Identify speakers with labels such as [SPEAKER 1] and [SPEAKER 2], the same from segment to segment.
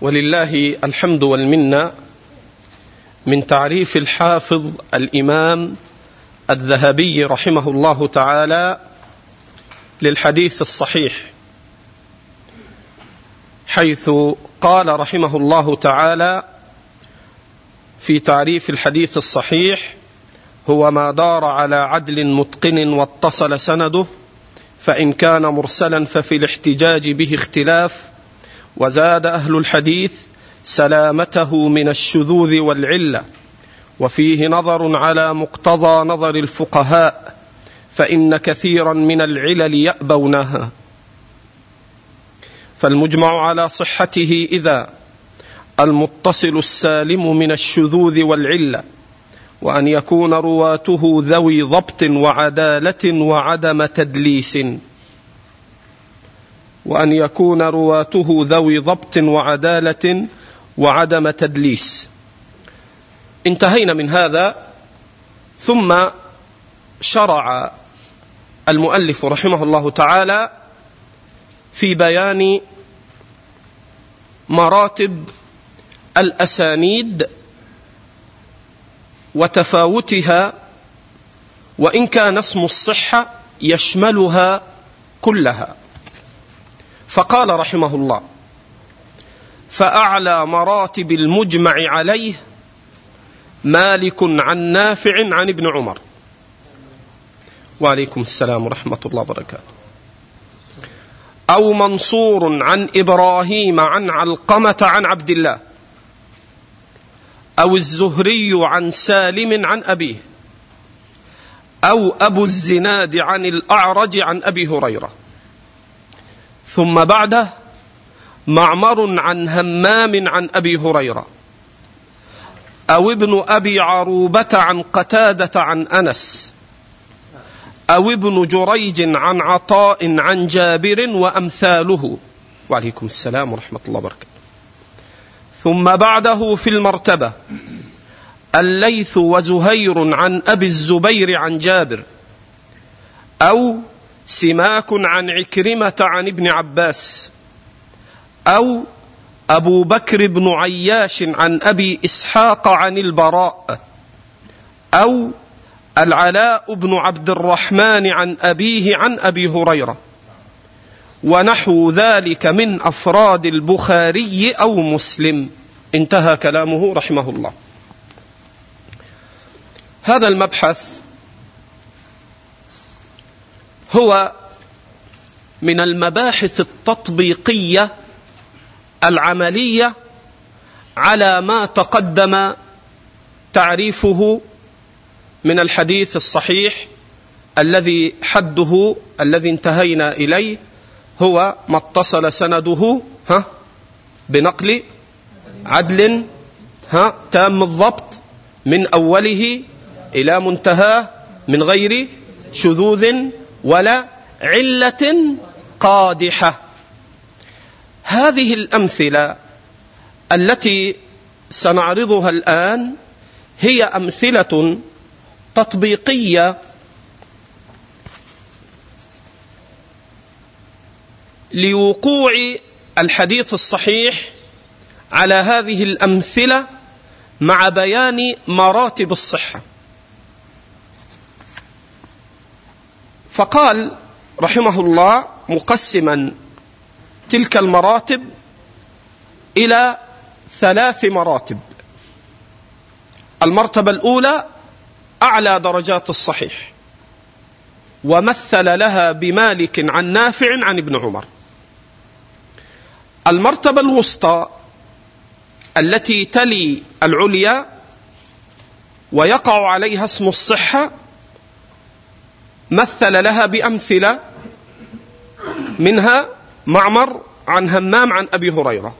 [SPEAKER 1] ولله الحمد والمنة من تعريف الحافظ الإمام الذهبي رحمه الله تعالى للحديث الصحيح حيث قال رحمه الله تعالى في تعريف الحديث الصحيح هو ما دار على عدل متقن واتصل سنده فإن كان مرسلا ففي الاحتجاج به اختلاف وزاد أهل الحديث سلامته من الشذوذ والعلة وفيه نظر على مقتضى نظر الفقهاء فإن كثيرا من العلل يأبونها. فالمجمع على صحته إذا المتصل السالم من الشذوذ والعلة وأن يكون رواته ذوي ضبط وعدالة وعدم تدليس. وأن يكون رواته ذوي ضبط وعدالة وعدم تدليس. انتهينا من هذا ثم شرع المؤلف رحمه الله تعالى في بيان مراتب الأسانيد وتفاوتها وإن كان اسم الصحة يشملها كلها. فقال رحمه الله فأعلى مراتب المجمع عليه مالك عن نافع عن ابن عمر. وعليكم السلام ورحمة الله وبركاته. أو منصور عن إبراهيم عن علقمة عن عبد الله. أو الزهري عن سالم عن أبيه. أو أبو الزناد عن الأعرج عن أبي هريرة. ثم بعده معمر عن همام عن ابي هريره او ابن ابي عروبه عن قتاده عن انس او ابن جريج عن عطاء عن جابر وامثاله وعليكم السلام ورحمه الله وبركاته ثم بعده في المرتبه الليث وزهير عن ابي الزبير عن جابر او سماك عن عكرمة عن ابن عباس أو أبو بكر بن عياش عن أبي إسحاق عن البراء أو العلاء بن عبد الرحمن عن أبيه عن أبي هريرة ونحو ذلك من أفراد البخاري أو مسلم انتهى كلامه رحمه الله هذا المبحث هو من المباحث التطبيقية العملية على ما تقدم تعريفه من الحديث الصحيح الذي حده الذي انتهينا إليه هو ما اتصل سنده ها بنقل عدل ها تام الضبط من أوله إلى منتهاه من غير شذوذ ولا علة قادحة. هذه الأمثلة التي سنعرضها الآن هي أمثلة تطبيقية. لوقوع الحديث الصحيح على هذه الأمثلة مع بيان مراتب الصحة. فقال رحمه الله مقسما تلك المراتب إلى ثلاث مراتب. المرتبة الأولى أعلى درجات الصحيح ومثل لها بمالك عن نافع عن ابن عمر. المرتبة الوسطى التي تلي العليا ويقع عليها اسم الصحة مثل لها بأمثلة منها معمر عن همام عن أبي هريرة.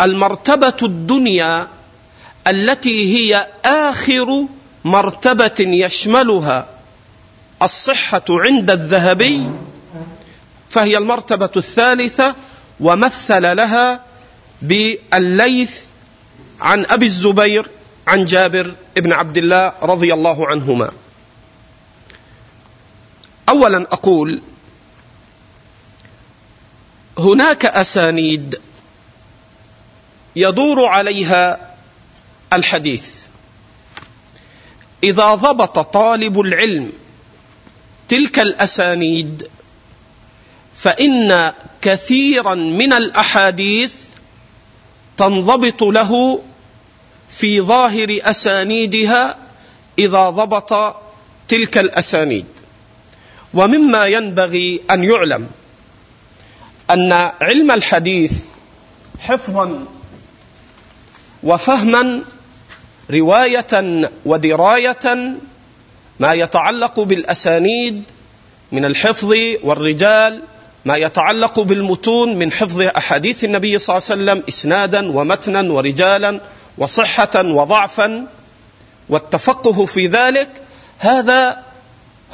[SPEAKER 1] المرتبة الدنيا التي هي آخر مرتبة يشملها الصحة عند الذهبي فهي المرتبة الثالثة ومثل لها بالليث عن أبي الزبير عن جابر بن عبد الله رضي الله عنهما. اولا أقول هناك أسانيد يدور عليها الحديث. إذا ضبط طالب العلم تلك الأسانيد فإن كثيرا من الأحاديث تنضبط له في ظاهر أسانيدها إذا ضبط تلك الأسانيد. ومما ينبغي أن يعلم أن علم الحديث حفظا وفهما رواية ودراية ما يتعلق بالأسانيد من الحفظ والرجال ما يتعلق بالمتون من حفظ أحاديث النبي صلى الله عليه وسلم اسنادا ومتنا ورجالا وصحة وضعفا والتفقه في ذلك هذا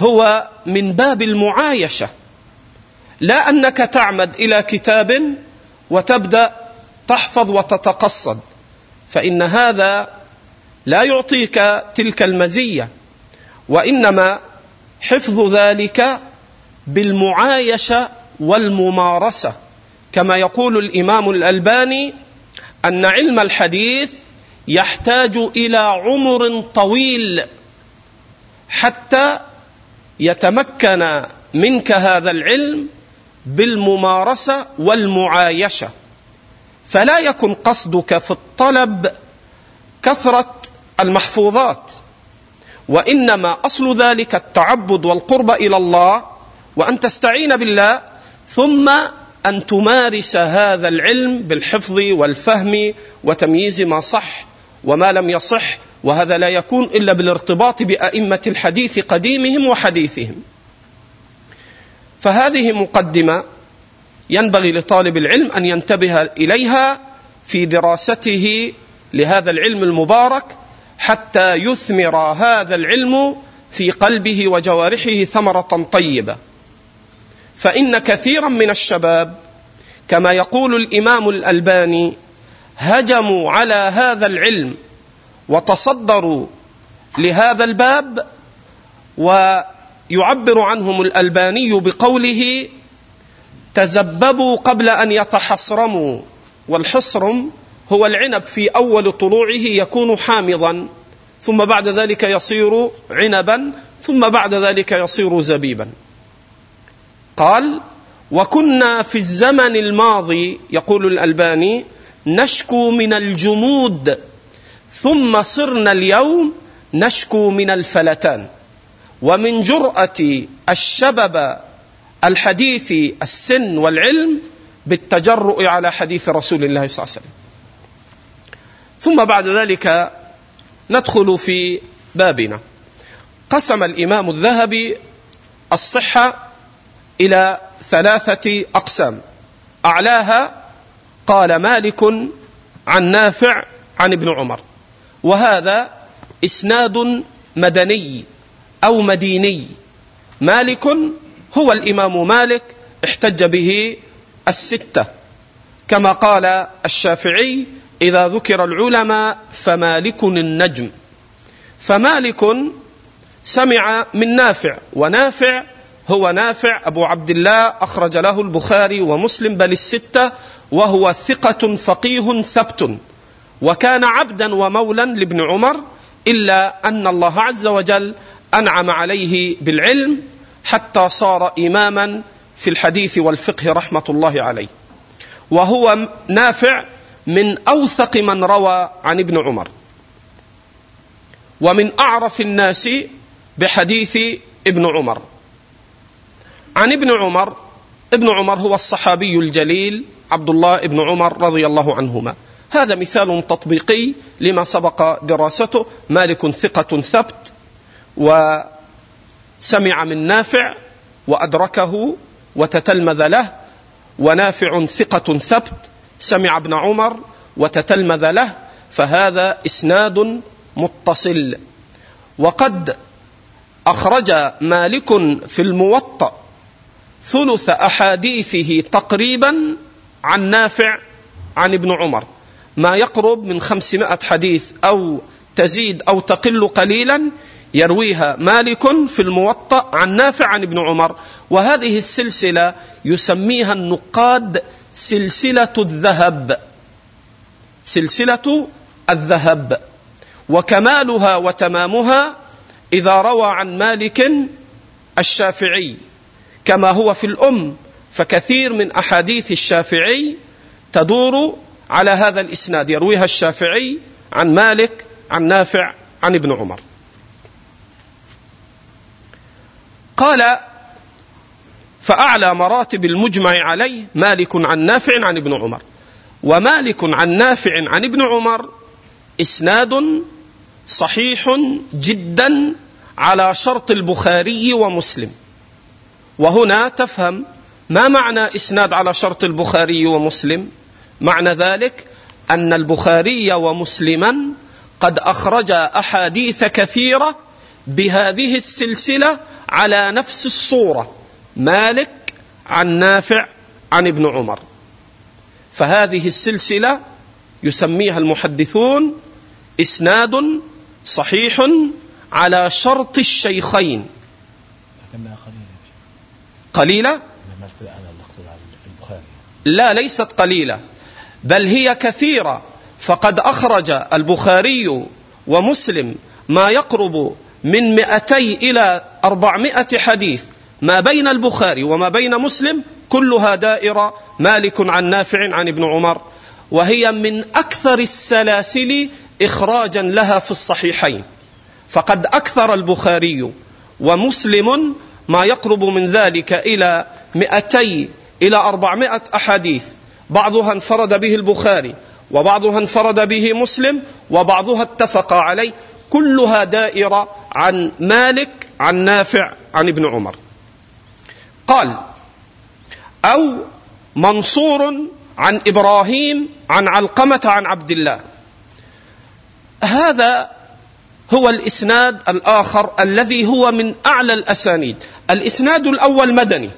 [SPEAKER 1] هو من باب المعايشة. لا أنك تعمد إلى كتاب وتبدأ تحفظ وتتقصد فإن هذا لا يعطيك تلك المزية وإنما حفظ ذلك بالمعايشة والممارسة. كما يقول الإمام الألباني أن علم الحديث يحتاج إلى عمر طويل حتى يتمكن منك هذا العلم بالممارسة والمعايشة. فلا يكن قصدك في الطلب كثرة المحفوظات وإنما أصل ذلك التعبد والقرب إلى الله وأن تستعين بالله ثم أن تمارس هذا العلم بالحفظ والفهم وتمييز ما صح وما لم يصح وهذا لا يكون إلا بالارتباط بأئمة الحديث قديمهم وحديثهم. فهذه مقدمة ينبغي لطالب العلم أن ينتبه إليها في دراسته لهذا العلم المبارك حتى يثمر هذا العلم في قلبه وجوارحه ثمرة طيبة. فإن كثيرا من الشباب كما يقول الإمام الألباني هجموا على هذا العلم وتصدروا لهذا الباب ويعبر عنهم الألباني بقوله تزببوا قبل أن يتحصرموا والحصرم هو العنب في أول طلوعه يكون حامضا ثم بعد ذلك يصير عنبا ثم بعد ذلك يصير زبيبا. قال وكنا في الزمن الماضي يقول الألباني نشكو من الجمود ثم صرنا اليوم نشكو من الفلتان. ومن جرأة الشبب الحديث السن والعلم بالتجرؤ على حديث رسول الله صلى الله عليه وسلم. ثم بعد ذلك ندخل في بابنا. قسم الإمام الذهبي الصحة إلى ثلاثة أقسام. أعلاها قال مالك عن نافع عن ابن عمر. وهذا إسناد مدني أو مديني. مالك هو الإمام مالك احتج به الستة. كما قال الشافعي إذا ذكر العلماء فمالك النجم. فمالك سمع من نافع ونافع هو نافع. أبو عبد الله أخرج له البخاري ومسلم بل الستة وهو ثقة فقيه ثبت. وكان عبدا ومولا لابن عمر إلا أن الله عز وجل أنعم عليه بالعلم حتى صار إماما في الحديث والفقه رحمة الله عليه. وهو نافع من أوثق من روى عن ابن عمر. ومن أعرف الناس بحديث ابن عمر. عن ابن عمر ابن عمر هو الصحابي الجليل عبد الله بن عمر رضي الله عنهما. هذا مثال تطبيقي لما سبق دراسته. مالك ثقة ثبت وسمع من نافع وأدركه وتتلمذ له ونافع ثقة ثبت سمع ابن عمر وتتلمذ له فهذا إسناد متصل. وقد أخرج مالك في الموطأ ثلث أحاديثه تقريبا عن نافع عن ابن عمر. ما يقرب من خمسمائة حديث أو تزيد أو تقل قليلا يرويها مالك في الموطأ عن نافع عن ابن عمر. وهذه السلسلة يسميها النقاد سلسلة الذهب. سلسلة الذهب. وكمالها وتمامها إذا روى عن مالك الشافعي. كما هو في الأم فكثير من أحاديث الشافعي تدور على هذا الإسناد. يرويها الشافعي عن مالك عن نافع عن ابن عمر. قال فأعلى مراتب المجمع عليه مالك عن نافع عن ابن عمر. ومالك عن نافع عن ابن عمر إسناد صحيح جدا على شرط البخاري ومسلم. وهنا تفهم ما معنى إسناد على شرط البخاري ومسلم. معنى ذلك أن البخاري ومسلما قد اخرجا أحاديث كثيرة بهذه السلسلة على نفس الصورة. مالك عن نافع عن ابن عمر. فهذه السلسلة يسميها المحدثون إسناد صحيح على شرط الشيخين. قليلة؟ لا ليست قليلة. بل هي كثيرة. فقد أخرج البخاري ومسلم ما يقرب من مئتي إلى أربعمائة حديث. ما بين البخاري وما بين مسلم كلها دائرة. مالك عن نافع عن ابن عمر. وهي من أكثر السلاسل إخراجا لها في الصحيحين. فقد أكثر البخاري ومسلم ما يقرب من ذلك إلى مئتي إلى أربعمائة أحاديث. بعضها انفرد به البخاري وبعضها انفرد به مسلم وبعضها اتفق عليه كلها دائرة عن مالك عن نافع عن ابن عمر. قال أو منصور عن إبراهيم عن علقمة عن عبد الله. هذا هو الإسناد الآخر الذي هو من أعلى الأسانيد. الإسناد الأول مدني.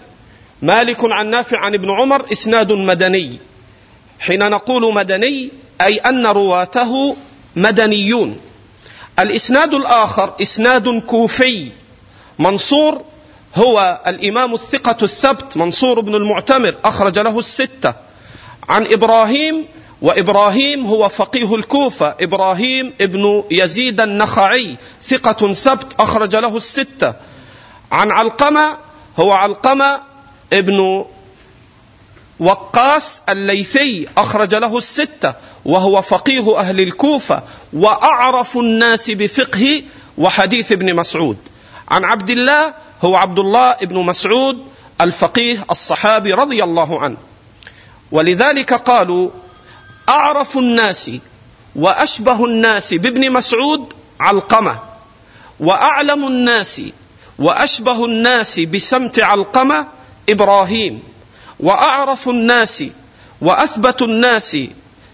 [SPEAKER 1] مالك عن نافع عن ابن عمر إسناد مدني. حين نقول مدني أي أن رواته مدنيون. الإسناد الآخر إسناد كوفي. منصور هو الإمام الثقة الثبت منصور بن المعتمر أخرج له الستة. عن إبراهيم وإبراهيم هو فقيه الكوفة. إبراهيم ابن يزيد النخعي ثقة ثبت أخرج له الستة. عن علقمة هو علقمة ابن وقاس الليثي أخرج له الستة وهو فقيه أهل الكوفة وأعرف الناس بفقه وحديث ابن مسعود. عن عبد الله هو عبد الله ابن مسعود الفقيه الصحابي رضي الله عنه. ولذلك قالوا أعرف الناس وأشبه الناس بابن مسعود علقمة وأعلم الناس وأشبه الناس بسمت علقمة إبراهيم وأعرف الناس وأثبت الناس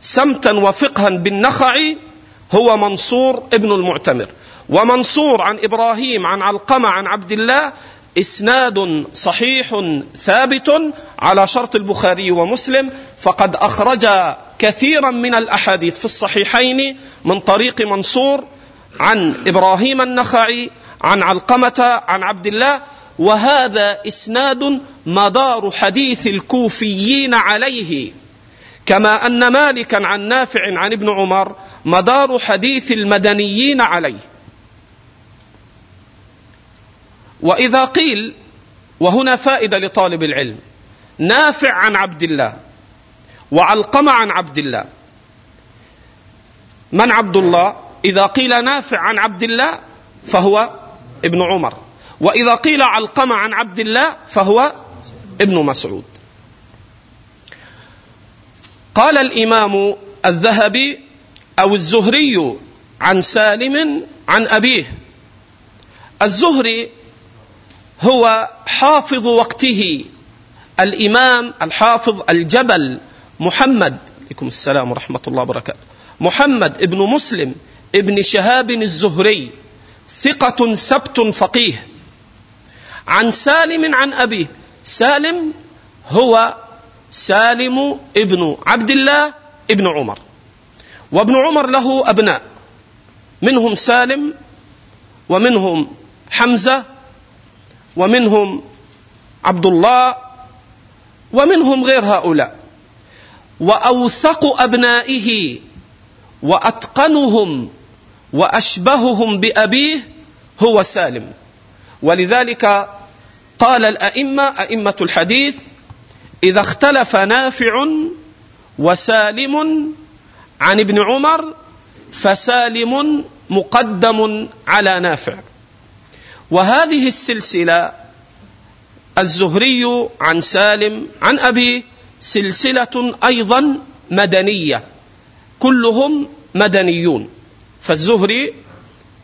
[SPEAKER 1] سمتا وفقها بالنخع هو منصور ابن المعتمر. ومنصور عن إبراهيم عن علقمة عن عبد الله إسناد صحيح ثابت على شرط البخاري ومسلم فقد أخرج كثيرا من الأحاديث في الصحيحين من طريق منصور عن إبراهيم النخعي عن علقمة عن عبد الله وهذا إسناد مدار حديث الكوفيين عليه. كما أن مالكا عن نافع عن ابن عمر مدار حديث المدنيين عليه. وإذا قيل وهنا فائدة لطالب العلم نافع عن عبد الله وعلقم عن عبد الله. من عبد الله؟ إذا قيل نافع عن عبد الله فهو ابن عمر. وإذا قيل علقم عن عبد الله فهو ابن مسعود. قال الإمام الذهبي أو الزهري عن سالم عن أبيه الزهري هو حافظ وقته الإمام الحافظ الجبل محمد عليكم السلام ورحمة الله وبركاته محمد ابن مسلم ابن شهاب الزهري ثقة ثبت فقيه. عن سالم عن أبيه. سالم هو سالم ابن عبد الله ابن عمر. وابن عمر له أبناء. منهم سالم ومنهم حمزة ومنهم عبد الله ومنهم غير هؤلاء. وأوثق أبنائه وأتقنهم وأشبههم بأبيه هو سالم. ولذلك قال الأئمة أئمة الحديث إذا اختلف نافع وسالم عن ابن عمر فسالم مقدم على نافع. وهذه السلسلة الزهري عن سالم عن أبي سلسلة أيضا مدنية كلهم مدنيون. فالزهري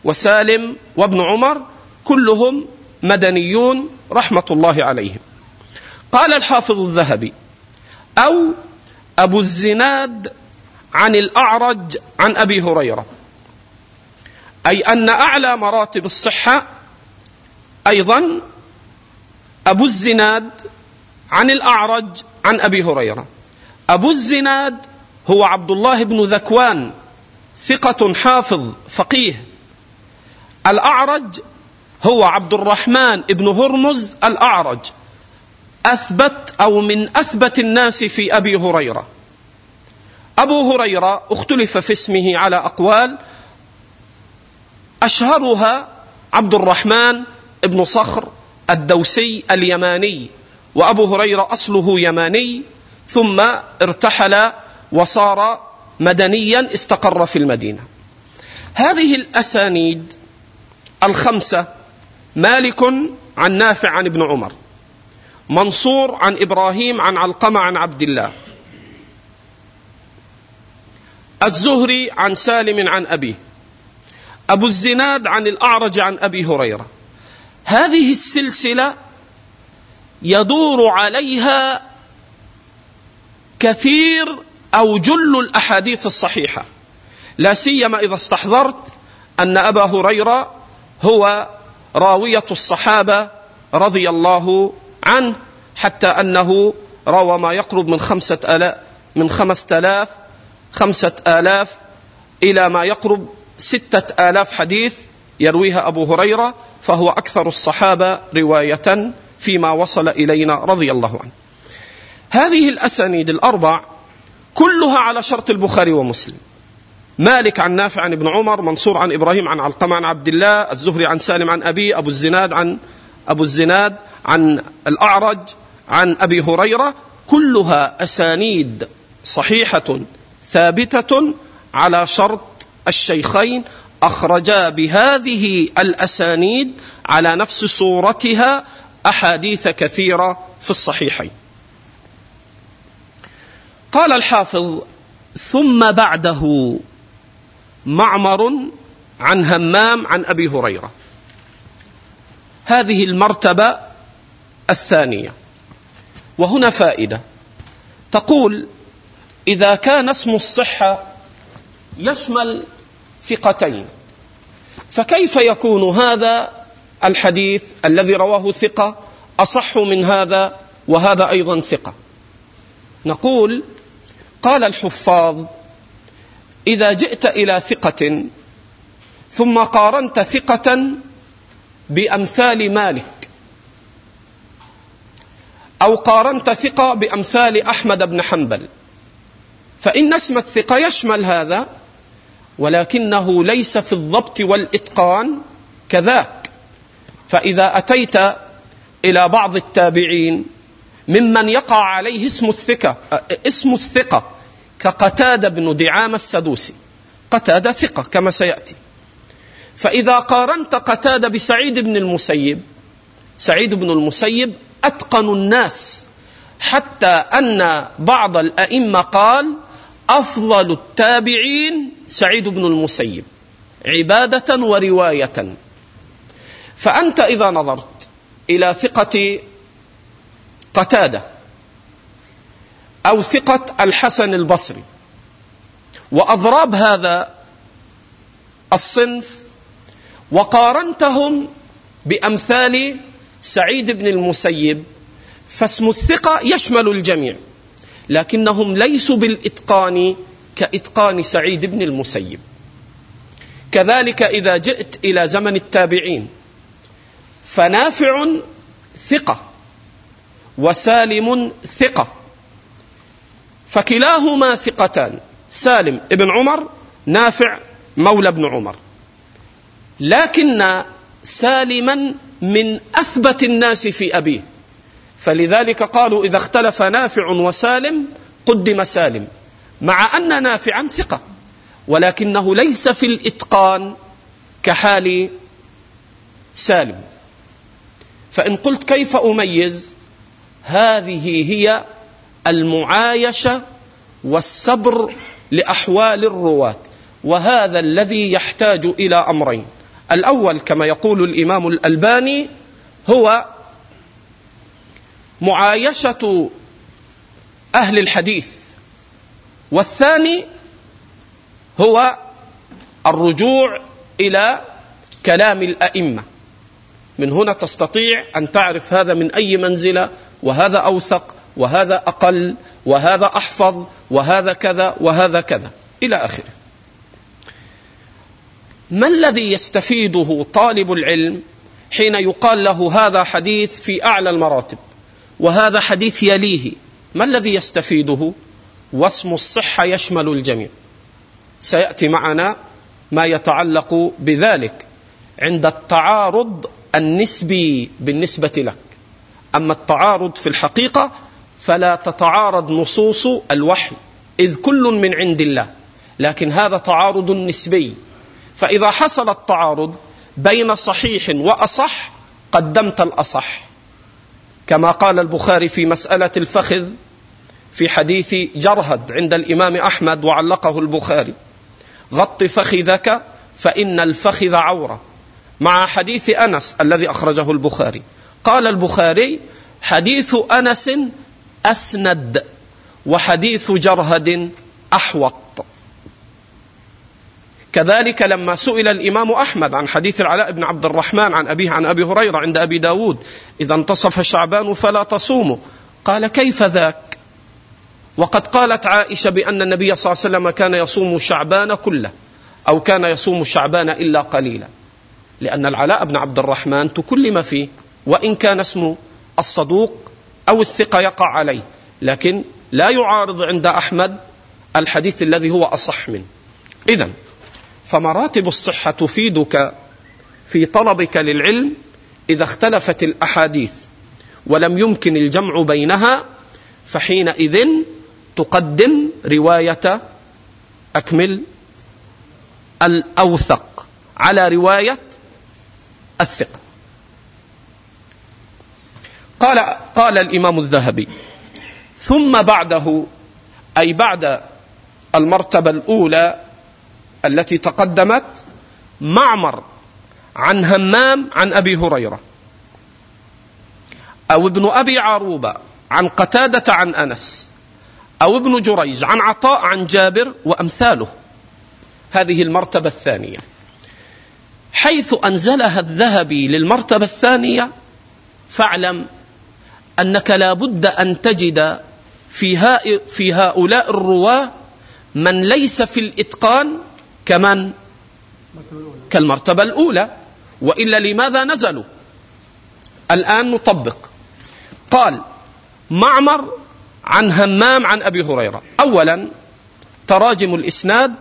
[SPEAKER 1] وسالم وابن عمر كلهم مدنيون. رحمه الله عليهم. قال الحافظ الذهبي أو أبو الزناد عن الأعرج عن أبي هريرة. أي أن أعلى مراتب الصحة أيضا أبو الزناد عن الأعرج عن أبي هريرة. أبو الزناد هو عبد الله بن ذكوان ثقة حافظ فقيه. الأعرج هو عبد الرحمن بن هرمز الأعرج. أثبت أو من أثبت الناس في أبي هريرة. أبو هريرة اختلف في اسمه على أقوال. أشهرها عبد الرحمن بن صخر الدوسي اليماني وأبو هريرة أصله يماني ثم ارتحل وصار مدنيا استقر في المدينة. هذه الأسانيد الخمسة مالك عن نافع عن ابن عمر منصور عن إبراهيم عن علقمة عن عبد الله الزهري عن سالم عن أبيه أبو الزناد عن الأعرج عن أبي هريرة. هذه السلسلة يدور عليها كثير أو جل الأحاديث الصحيحة لا سيما إذا استحضرت أن أبا هريرة هو راوية الصحابة رضي الله عنه حتى أنه روى ما يقرب من خمسة الاف من خمسة الاف خمسة آلاف إلى ما يقرب ستة آلاف حديث يرويها أبو هريرة فهو أكثر الصحابة رواية فيما وصل إلينا رضي الله عنه. هذه الأسانيد الأربع كلها على شرط البخاري ومسلم. مالك عن نافع عن ابن عمر منصور عن إبراهيم عن علقمة عن عبد الله الزهري عن سالم عن أبي أبو الزناد عن أبو الزناد عن الأعرج عن أبي هريرة كلها أسانيد صحيحة ثابتة على شرط الشيخين أخرجا بهذه الأسانيد على نفس صورتها أحاديث كثيرة في الصحيحين. قال الحافظ ثم بعده معمر عن همام عن أبي هريرة. هذه المرتبة الثانية. وهنا فائدة. تقول إذا كان اسم الصحة يشمل ثقتين فكيف يكون هذا الحديث الذي رواه ثقة أصح من هذا وهذا أيضا ثقة؟ نقول قال الحفاظ إذا جئت إلى ثقة ثم قارنت ثقة بأمثال مالك أو قارنت ثقة بأمثال أحمد بن حنبل فإن اسم الثقة يشمل هذا ولكنه ليس في الضبط والإتقان كذاك. فإذا أتيت إلى بعض التابعين ممن يقع عليه اسم الثقة اسم الثقة كقتادة بن دعامة السدوسي. قتادة ثقة كما سيأتي. فإذا قارنت قتادة بسعيد بن المسيب سعيد بن المسيب أتقن الناس حتى أن بعض الأئمة قال أفضل التابعين سعيد بن المسيب. عبادة ورواية. فأنت إذا نظرت إلى ثقة قتادة أو ثقة الحسن البصري. وأضراب هذا الصنف وقارنتهم بأمثال سعيد بن المسيب فاسم الثقة يشمل الجميع لكنهم ليسوا بالإتقان كإتقان سعيد بن المسيب. كذلك إذا جئت إلى زمن التابعين فنافع ثقة وسالم ثقة. فكلاهما ثقتان. سالم ابن عمر نافع مولى ابن عمر. لكن سالما من أثبت الناس في أبيه. فلذلك قالوا إذا اختلف نافع وسالم قدم سالم مع أن نافعا ثقة. ولكنه ليس في الإتقان كحال سالم. فإن قلت كيف أميز هذه هي المعايشة والصبر لأحوال الرواة وهذا الذي يحتاج إلى أمرين. الأول كما يقول الإمام الألباني هو معايشة أهل الحديث والثاني هو الرجوع إلى كلام الأئمة. من هنا تستطيع أن تعرف هذا من أي منزلة وهذا أوثق وهذا أقل وهذا أحفظ وهذا كذا وهذا كذا. إلى آخره. ما الذي يستفيده طالب العلم حين يقال له هذا حديث في أعلى المراتب وهذا حديث يليه؟ ما الذي يستفيده؟ واسم الصحة يشمل الجميع. سيأتي معنا ما يتعلق بذلك عند التعارض النسبي بالنسبة لك. أما التعارض في الحقيقة فلا تتعارض نصوص الوحي إذ كل من عند الله لكن هذا تعارض نسبي. فإذا حصل التعارض بين صحيح وأصح قدمت الأصح. كما قال البخاري في مسألة الفخذ في حديث جرهد عند الإمام أحمد وعلقه البخاري غط فخذك فإن الفخذ عورة. مع حديث أنس الذي أخرجه البخاري. قال البخاري حديث أنس أسند وحديث جرهد أحوط. كذلك لما سئل الإمام أحمد عن حديث العلاء بن عبد الرحمن عن أبيه عن أبي هريرة عند أبي داود إذا انتصف شعبان فلا تصوموا قال كيف ذاك؟ وقد قالت عائشة بأن النبي صلى الله عليه وسلم كان يصوم شعبان كله أو كان يصوم شعبان إلا قليلا لأن العلاء بن عبد الرحمن تكلم فيه وإن كان اسمه الصدوق أو الثقة يقع عليه. لكن لا يعارض عند أحمد الحديث الذي هو أصح منه. إذا فمراتب الصحة تفيدك في طلبك للعلم إذا اختلفت الأحاديث ولم يمكن الجمع بينها فحينئذ تقدم رواية أكمل الأوثق على رواية الثقة. قال قال الإمام الذهبي. ثم بعده أي بعد المرتبة الأولى التي تقدمت معمر عن همام عن أبي هريرة أو ابن أبي عروبة عن قتادة عن أنس أو ابن جريج عن عطاء عن جابر وأمثاله. هذه المرتبة الثانية. حيث أنزلها الذهبي للمرتبة الثانية فاعلم أنك لا بد أن تجد في, في هؤلاء الرواة من ليس في الإتقان كمن؟ كالمرتبة الأولى. وإلا لماذا نزلوا؟ الآن نطبق. قال معمر عن همام عن أبي هريرة. اولا تراجم الإسناد.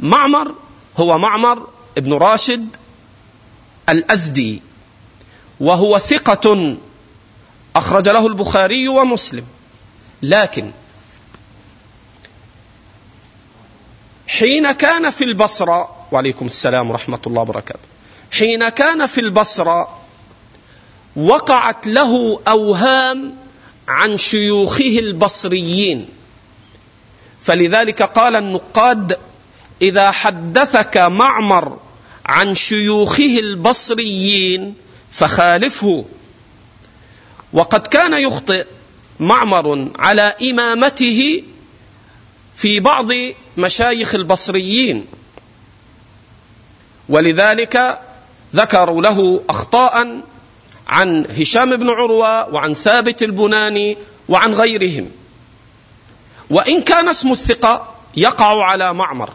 [SPEAKER 1] معمر هو معمر ابن راشد الأزدي وهو ثقة أخرج له البخاري ومسلم. لكن حين كان في البصرة وعليكم السلام ورحمة الله وبركاته. حين كان في البصرة وقعت له أوهام عن شيوخه البصريين. فلذلك قال النقاد إذا حدثك معمر عن شيوخه البصريين فخالفه. وقد كان يخطئ معمر على إمامته في بعض مشايخ البصريين. ولذلك ذكروا له أخطاء عن هشام بن عروة وعن ثابت البناني وعن غيرهم. وإن كان اسم الثقة يقع على معمر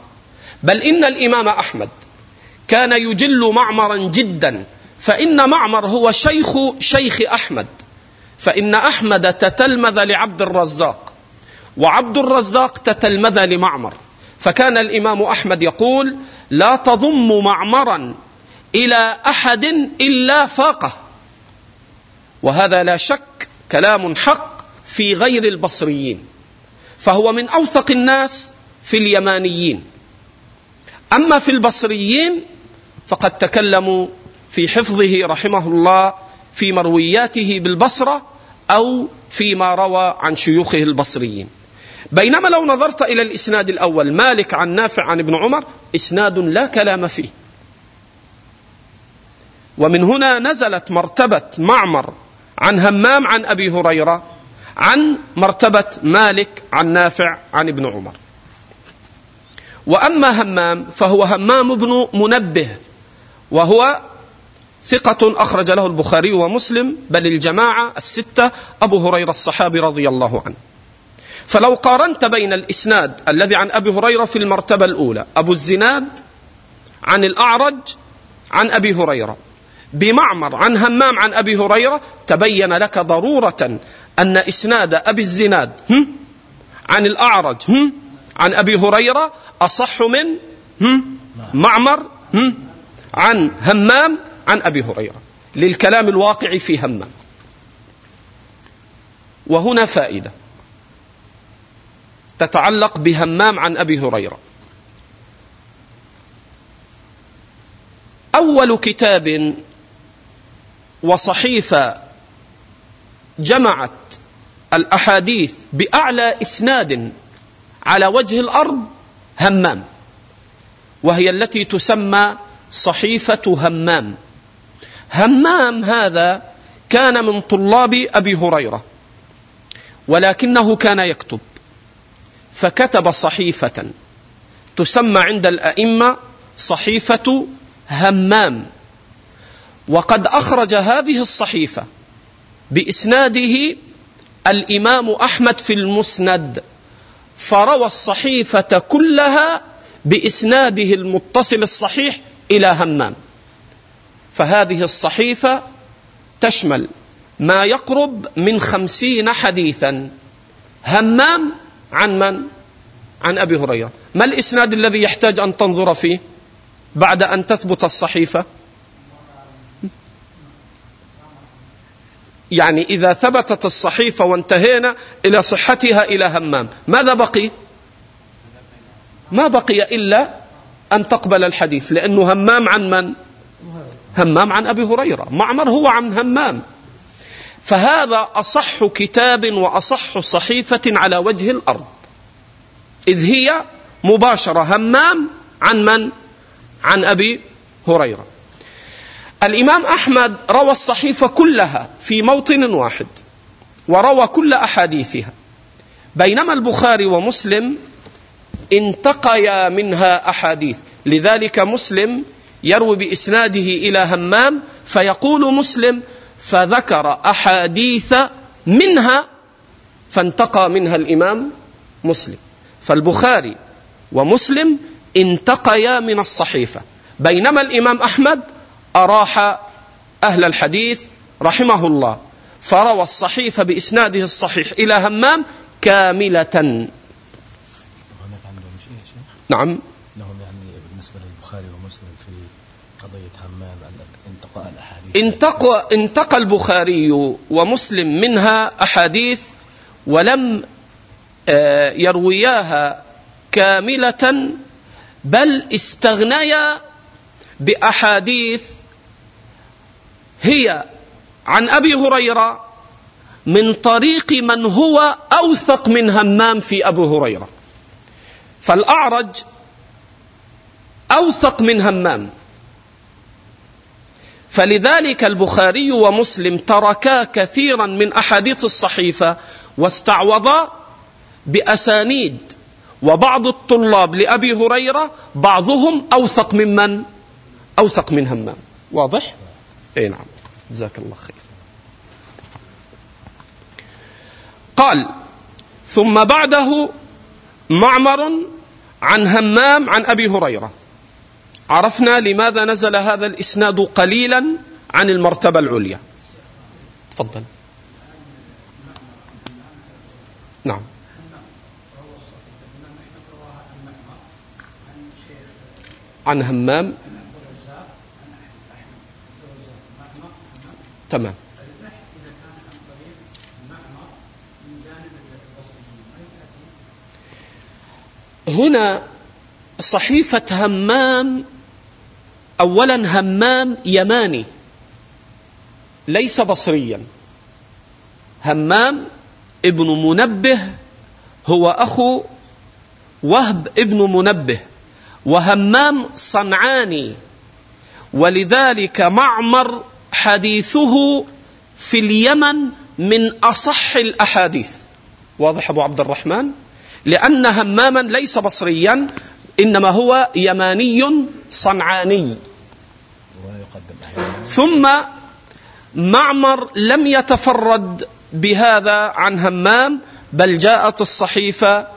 [SPEAKER 1] بل إن الإمام أحمد كان يجل معمرا جدا فإن معمر هو شيخ شيخ أحمد. فإن أحمد تتلمذ لعبد الرزاق وعبد الرزاق تتلمذ لمعمر. فكان الإمام أحمد يقول لا تضم معمرا إلى أحد إلا فاقه. وهذا لا شك كلام حق في غير البصريين فهو من أوثق الناس في اليمانيين. أما في البصريين فقد تكلموا في حفظه رحمه الله في مروياته بالبصرة أو فيما روى عن شيوخه البصريين. بينما لو نظرت إلى الإسناد الأول مالك عن نافع عن ابن عمر إسناد لا كلام فيه. ومن هنا نزلت مرتبة معمر عن همام عن أبي هريرة عن مرتبة مالك عن نافع عن ابن عمر. وأما همام فهو همام بن منبه وهو ثقة أخرج له البخاري ومسلم بل الجماعة الستة أبو هريرة الصحابي رضي الله عنه. فلو قارنت بين الإسناد الذي عن أبي هريرة في المرتبة الأولى أبو الزناد عن الأعرج عن أبي هريرة بمعمر عن همام عن أبي هريرة تبين لك ضرورة أن إسناد أبي الزناد عن الأعرج عن أبي هريرة أصح من معمر عن همام عن أبي هريرة. للكلام الواقع في همام وهنا فائدة. تتعلق بهمام عن أبي هريرة. أول كتاب وصحيفة جمعت الأحاديث بأعلى إسناد على وجه الأرض همام. وهي التي تسمى صحيفة همام. همام هذا كان من طلاب أبي هريرة ولكنه كان يكتب فكتب صحيفة تسمى عند الأئمة صحيفة همام وقد أخرج هذه الصحيفة بإسناده الإمام أحمد في المسند فروى الصحيفة كلها بإسناده المتصل الصحيح إلى همام. فهذه الصحيفة تشمل ما يقرب من خمسين حديثا. همام عن من؟ عن أبي هريرة. ما الإسناد الذي يحتاج أن تنظر فيه بعد أن تثبت الصحيفة؟ يعني إذا ثبتت الصحيفة وانتهينا إلى صحتها إلى همام ماذا بقي؟ ما بقي إلا أن تقبل الحديث لأنه همام عن من؟ همام عن أبي هريرة. معمر هو عن همام. فهذا أصح كتاب وأصح صحيفة على وجه الأرض. إذ هي مباشرة همام عن من؟ عن أبي هريرة. الإمام أحمد روى الصحيفة كلها في موطن واحد وروى كل أحاديثها. بينما البخاري ومسلم انتقيا منها أحاديث. لذلك مسلم يروي بإسناده إلى همام فيقول مسلم فذكر أحاديث منها فانتقى منها الإمام مسلم. فالبخاري ومسلم انتقيا من الصحيفة بينما الإمام أحمد أراح أهل الحديث رحمه الله فروى الصحيفة بإسناده الصحيح إلى همام
[SPEAKER 2] شيخ
[SPEAKER 1] نعم
[SPEAKER 2] لهم يعني بالنسبة للبخاري ومسلم في قضية همام أن انتقاء الأحاديث
[SPEAKER 1] انتقى, انتقى البخاري ومسلم منها أحاديث ولم آه، يروياها كاملة بل استغنيا بأحاديث هي عن أبي هريرة من طريق من هو أوثق من همام في أبو هريرة. فالأعرج أوثق من همام. فلذلك البخاري ومسلم تركا كثيرا من أحاديث الصحيفة واستعوضا بأسانيد وبعض الطلاب لأبي هريرة بعضهم أوثق ممن أوثق من همام واضح؟ أي نعم. جزاك الله خير. قال ثم بعده معمر عن همام عن أبي هريرة. عرفنا لماذا نزل هذا الإسناد قليلا عن المرتبة العليا. تفضل. نعم. عن همام. تمام. هنا صحيفة همام أولا همام يماني ليس بصريا. همام ابن منبه هو أخو وهب ابن منبه وهمام صنعاني. ولذلك معمر حديثه في اليمن من أصح الأحاديث. واضح أبو عبد الرحمن؟ لأن هماما ليس بصريا إنما هو يماني صنعاني. ثم معمر لم يتفرد بهذا عن همام بل جاءت الصحيفة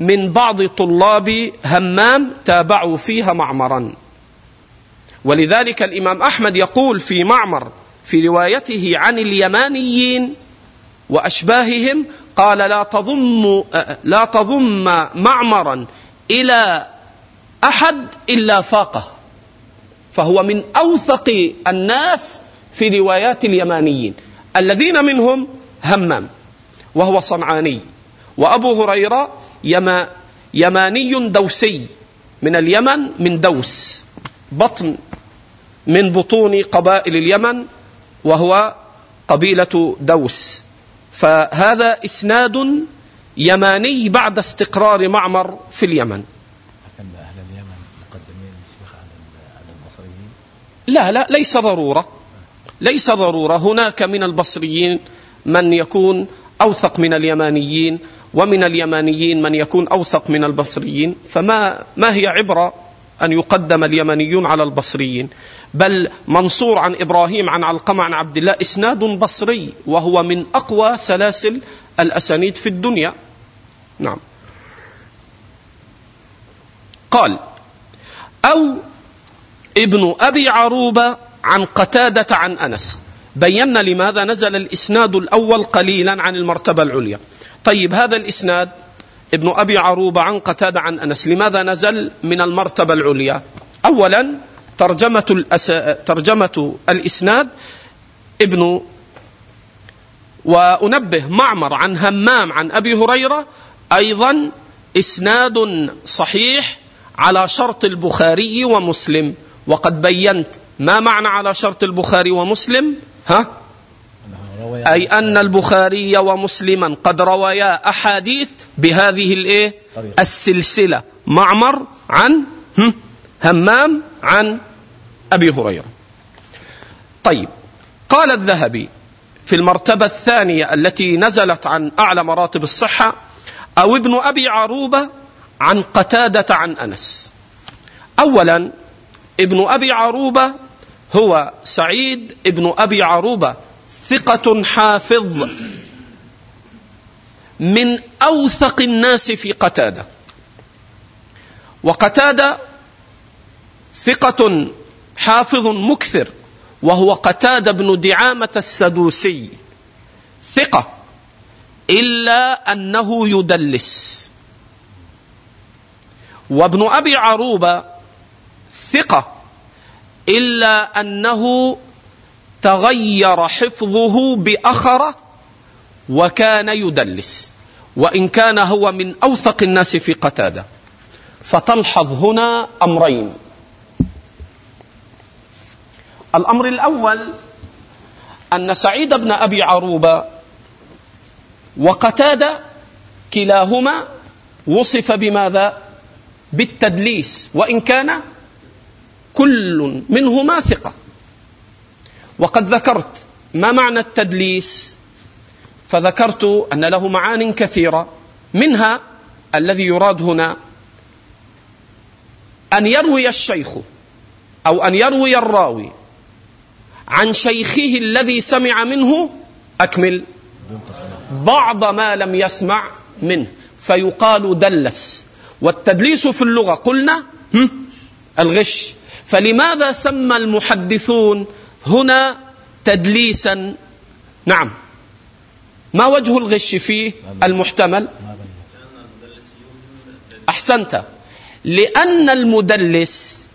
[SPEAKER 1] من بعض طلاب همام تابعوا فيها معمرا. ولذلك الإمام أحمد يقول في معمر في روايته عن اليمانيين وأشباههم قال لا تضم لا تضم معمرا إلى أحد إلا فاقه. فهو من أوثق الناس في روايات اليمانيين. الذين منهم همام وهو صنعاني. وأبو هريرة يما يماني دوسي. من اليمن من دوس. بطن من بطون قبائل اليمن وهو قبيلة دوس. فهذا إسناد يماني بعد استقرار معمر في اليمن. لا لا ليس ضرورة. ليس ضرورة. هناك من البصريين من يكون أوثق من اليمانيين ومن اليمانيين من يكون أوثق من البصريين. فما ما هي عبرة أن يقدم اليمنيون على البصريين؟ بل منصور عن إبراهيم عن علقمة عن عبد الله إسناد بصري وهو من أقوى سلاسل الأسانيد في الدنيا. نعم. قال أو ابن أبي عروبة عن قتادة عن أنس. بينا لماذا نزل الإسناد الأول قليلا عن المرتبة العليا. طيب هذا الإسناد ابن أبي عروبة عن قتادة عن أنس لماذا نزل من المرتبة العليا؟ أولا ترجمة, الأس... ترجمة الإسناد ابن وأنبه معمر عن همام عن أبي هريرة أيضا إسناد صحيح على شرط البخاري ومسلم. وقد بينت ما معنى على شرط البخاري ومسلم؟ ها؟ أي أن البخاري ومسلما قد روايا أحاديث بهذه الإيه السلسلة. معمر عن همام عن أبي هريرة. طيب. قال الذهبي في المرتبة الثانية التي نزلت عن أعلى مراتب الصحة أو ابن أبي عروبة عن قتادة عن أنس. أولا ابن أبي عروبة هو سعيد ابن أبي عروبة ثقة حافظ من أوثق الناس في قتادة. وقتادة ثقة حافظ مكثر وهو قتادة بن دعامة السدوسي. ثقة إلا أنه يدلس. وابن أبي عروبة ثقة إلا أنه تغير حفظه بأخرة وكان يدلس. وإن كان هو من أوثق الناس في قتادة. فتلحظ هنا أمرين. الأمر الأول أن سعيد بن أبي عروبة وقتادة كلاهما وصف بماذا؟ بالتدليس وإن كان كل منهما ثقة. وقد ذكرت ما معنى التدليس؟ فذكرت أن له معان كثيرة منها الذي يراد هنا أن يروي الشيخ أو أن يروي الراوي عن شيخه الذي سمع منه أكمل. بعض ما لم يسمع منه. فيقال دلس. والتدليس في اللغة قلنا الغش. فلماذا سمى المحدثون هنا تدليسا؟ نعم. ما وجه الغش فيه؟ المحتمل. أحسنت. لأن المدلس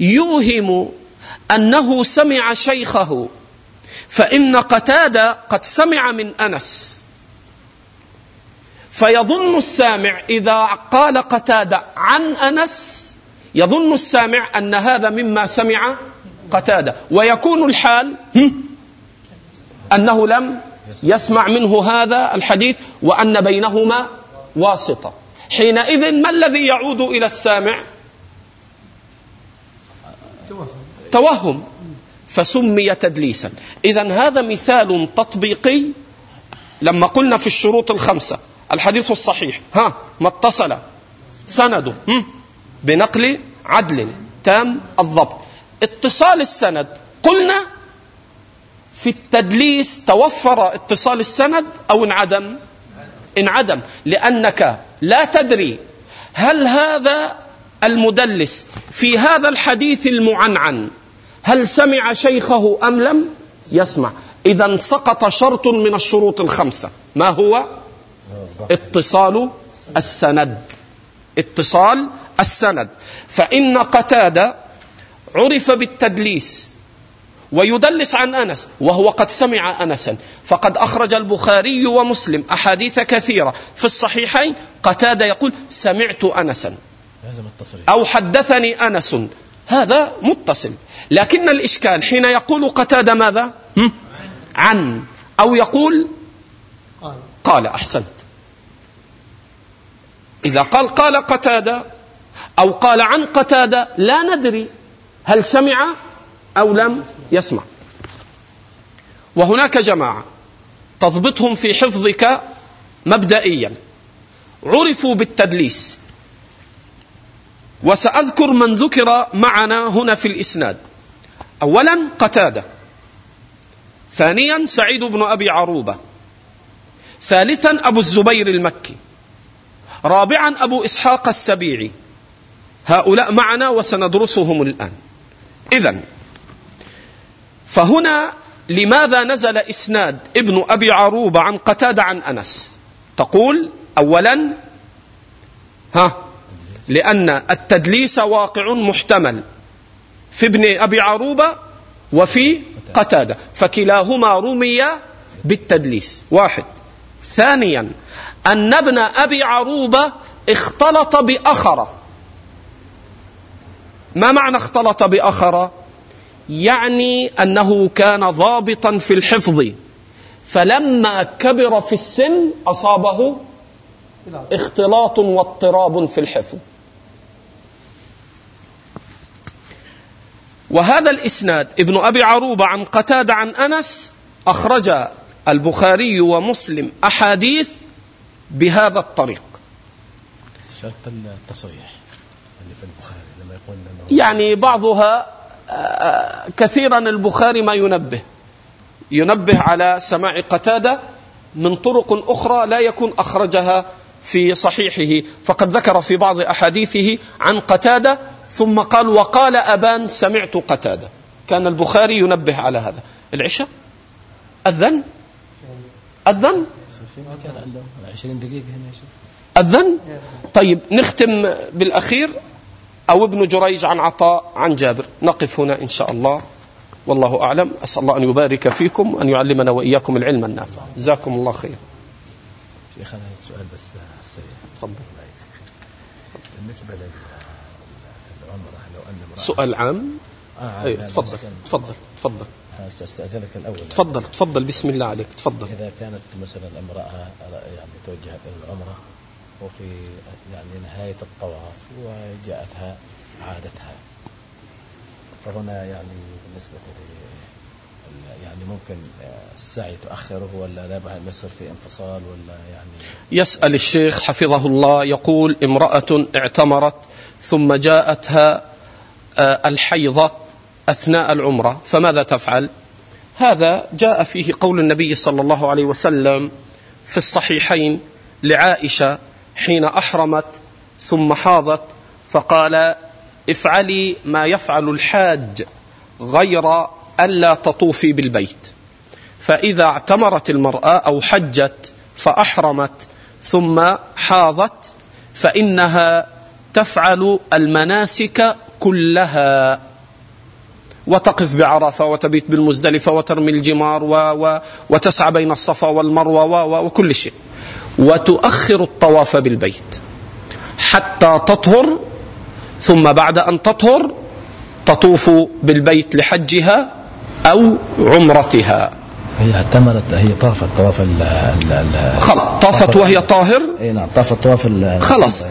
[SPEAKER 1] يوهم أنه سمع شيخه فإن قتادة قد سمع من أنس. فيظن السامع إذا قال قتادة عن أنس يظن السامع أن هذا مما سمع قتادة. ويكون الحال أنه لم يسمع منه هذا الحديث وأن بينهما واسطة. حينئذ ما الذي يعود إلى السامع؟ توهم. فسمي تدليسا. اذا هذا مثال تطبيقي لما قلنا في الشروط الخمسة الحديث الصحيح. ها ما اتصل. سنده بنقل عدل تام الضبط. اتصال السند. قلنا في التدليس توفر اتصال السند أو انعدم؟ انعدم. لأنك لا تدري هل هذا المدلس في هذا الحديث المعنعن. هل سمع شيخه أم لم؟ يسمع. إذا سقط شرط من الشروط الخمسة. ما هو؟ اتصال السند. اتصال السند. فإن قتادة عرف بالتدليس ويدلس عن أنس وهو قد سمع انسا. فقد أخرج البخاري ومسلم أحاديث كثيرة. في الصحيحين قتادة يقول سمعت انسا. أو حدثني أنس. هذا متصل. لكن الإشكال حين يقول قتاده ماذا؟ عن. أو يقول قال. أحسنت. إذا قال قال قتاده أو قال عن قتاده لا ندري هل سمع أو لم يسمع. وهناك جماعة تضبطهم في حفظك مبدئيا. عرفوا بالتدليس. وسأذكر من ذكر معنا هنا في الإسناد. أولا قتادة. ثانيا سعيد بن أبي عروبة. ثالثا أبو الزبير المكي. رابعا أبو إسحاق السبيعي. هؤلاء معنا وسندرسهم الآن. إذا فهنا لماذا نزل إسناد ابن أبي عروبة عن قتادة عن أنس؟ تقول أولا ها لأن التدليس واقع محتمل في ابن أبي عروبة وفي قتادة فكلاهما رمي بالتدليس. واحد. ثانيا أن ابن أبي عروبة اختلط بأخرة. ما معنى اختلط بأخرة؟ يعني أنه كان ضابطا في الحفظ. فلما كبر في السن أصابه اختلاط واضطراب في الحفظ. وهذا الإسناد ابن أبي عروبة عن قتادة عن أنس أخرج البخاري ومسلم أحاديث بهذا الطريق.
[SPEAKER 2] شرط التصريح اللي في البخاري لما يقول
[SPEAKER 1] يعني بعضها كثيرا البخاري ما ينبه. ينبه على سماع قتادة من طرق أخرى لا يكون أخرجها في صحيحه. فقد ذكر في بعض أحاديثه عن قتادة ثم قال وقال أبان سمعت قتادة. كان البخاري ينبه على هذا. العشاء؟ أذن
[SPEAKER 2] في مجال عندهم 20 دقيقة هنا يا شيخ.
[SPEAKER 1] أذن طيب نختم بالأخير. أو ابن جريج عن عطاء عن جابر. نقف هنا إن شاء الله. والله أعلم. أسأل الله أن يبارك فيكم وأن يعلمنا وإياكم العلم النافع. جزاكم الله خير.
[SPEAKER 2] شيخ أنا سؤال بس سريع.
[SPEAKER 1] تفضل.
[SPEAKER 2] بالنسبة لل- للعمرة لو أن امرأة
[SPEAKER 1] سؤال عام.
[SPEAKER 2] آه
[SPEAKER 1] أيوة تفضل تفضل تفضل.
[SPEAKER 2] سأستأذنك الأول.
[SPEAKER 1] تفضل تفضل بسم الله عليك تفضل.
[SPEAKER 2] إذا كانت مثلا امرأة يعني توجهت إلى العمرة وفي يعني نهاية الطواف وجاءتها عادتها فهنا يعني بالنسبة لي يعني ممكن السعي تؤخره ولا لا بد يصير في انفصال ولا يعني؟
[SPEAKER 1] يسأل الشيخ حفظه الله يقول امرأة اعتمرت ثم جاءتها آه، الحيضة أثناء العمرة فماذا تفعل؟ هذا جاء فيه قول النبي صلى الله عليه وسلم في الصحيحين لعائشة حين أحرمت ثم حاضت فقال افعلي ما يفعل الحاج غير ألا تطوفي بالبيت فإذا اعتمرت المرأة أو حجت فأحرمت ثم حاضت فإنها تفعل المناسك كلها وتقف بعرفة وتبيت بالمزدلفة وترمي الجمار و و وتسعى بين الصفا والمروة و وكل شيء. وتؤخر الطواف بالبيت حتى تطهر ثم بعد أن تطهر تطوف بالبيت لحجها أو عمرتها.
[SPEAKER 2] هي اعتمرت هي طافت طواف ال
[SPEAKER 1] خلاص طافت وهي طاهر؟
[SPEAKER 2] إي نعم طافت طواف ال
[SPEAKER 1] خلاص،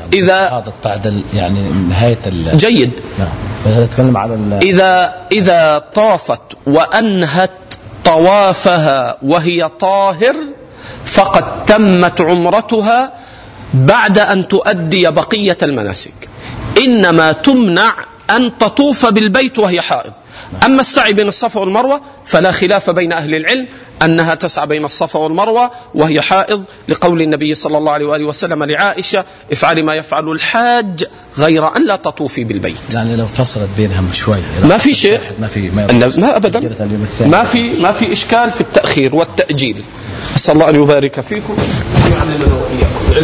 [SPEAKER 2] حاضت بعد ال يعني نهاية ال
[SPEAKER 1] جيد.
[SPEAKER 2] نعم بس نتكلم على ال
[SPEAKER 1] إذا إذا طافت وأنهت طوافها وهي طاهر فقد تمت عمرتها بعد أن تؤدي بقية المناسك. إنما تمنع أن تطوف بالبيت وهي حائض. أما السعي بين الصفا والمروة فلا خلاف بين أهل العلم أنها تسعى بين الصفا والمروة وهي حائض لقول النبي صلى الله عليه وآله وسلم لعائشة افعلي ما يفعل الحاج غير أن لا تطوفي بالبيت.
[SPEAKER 2] يعني لو فصلت بينهم شوي
[SPEAKER 1] ما في شيء.
[SPEAKER 2] ما في ما,
[SPEAKER 1] ما
[SPEAKER 2] الثاني.
[SPEAKER 1] ما في ما في إشكال في التأخير والتأجيل. أسأل الله أن يبارك فيكم. واياكم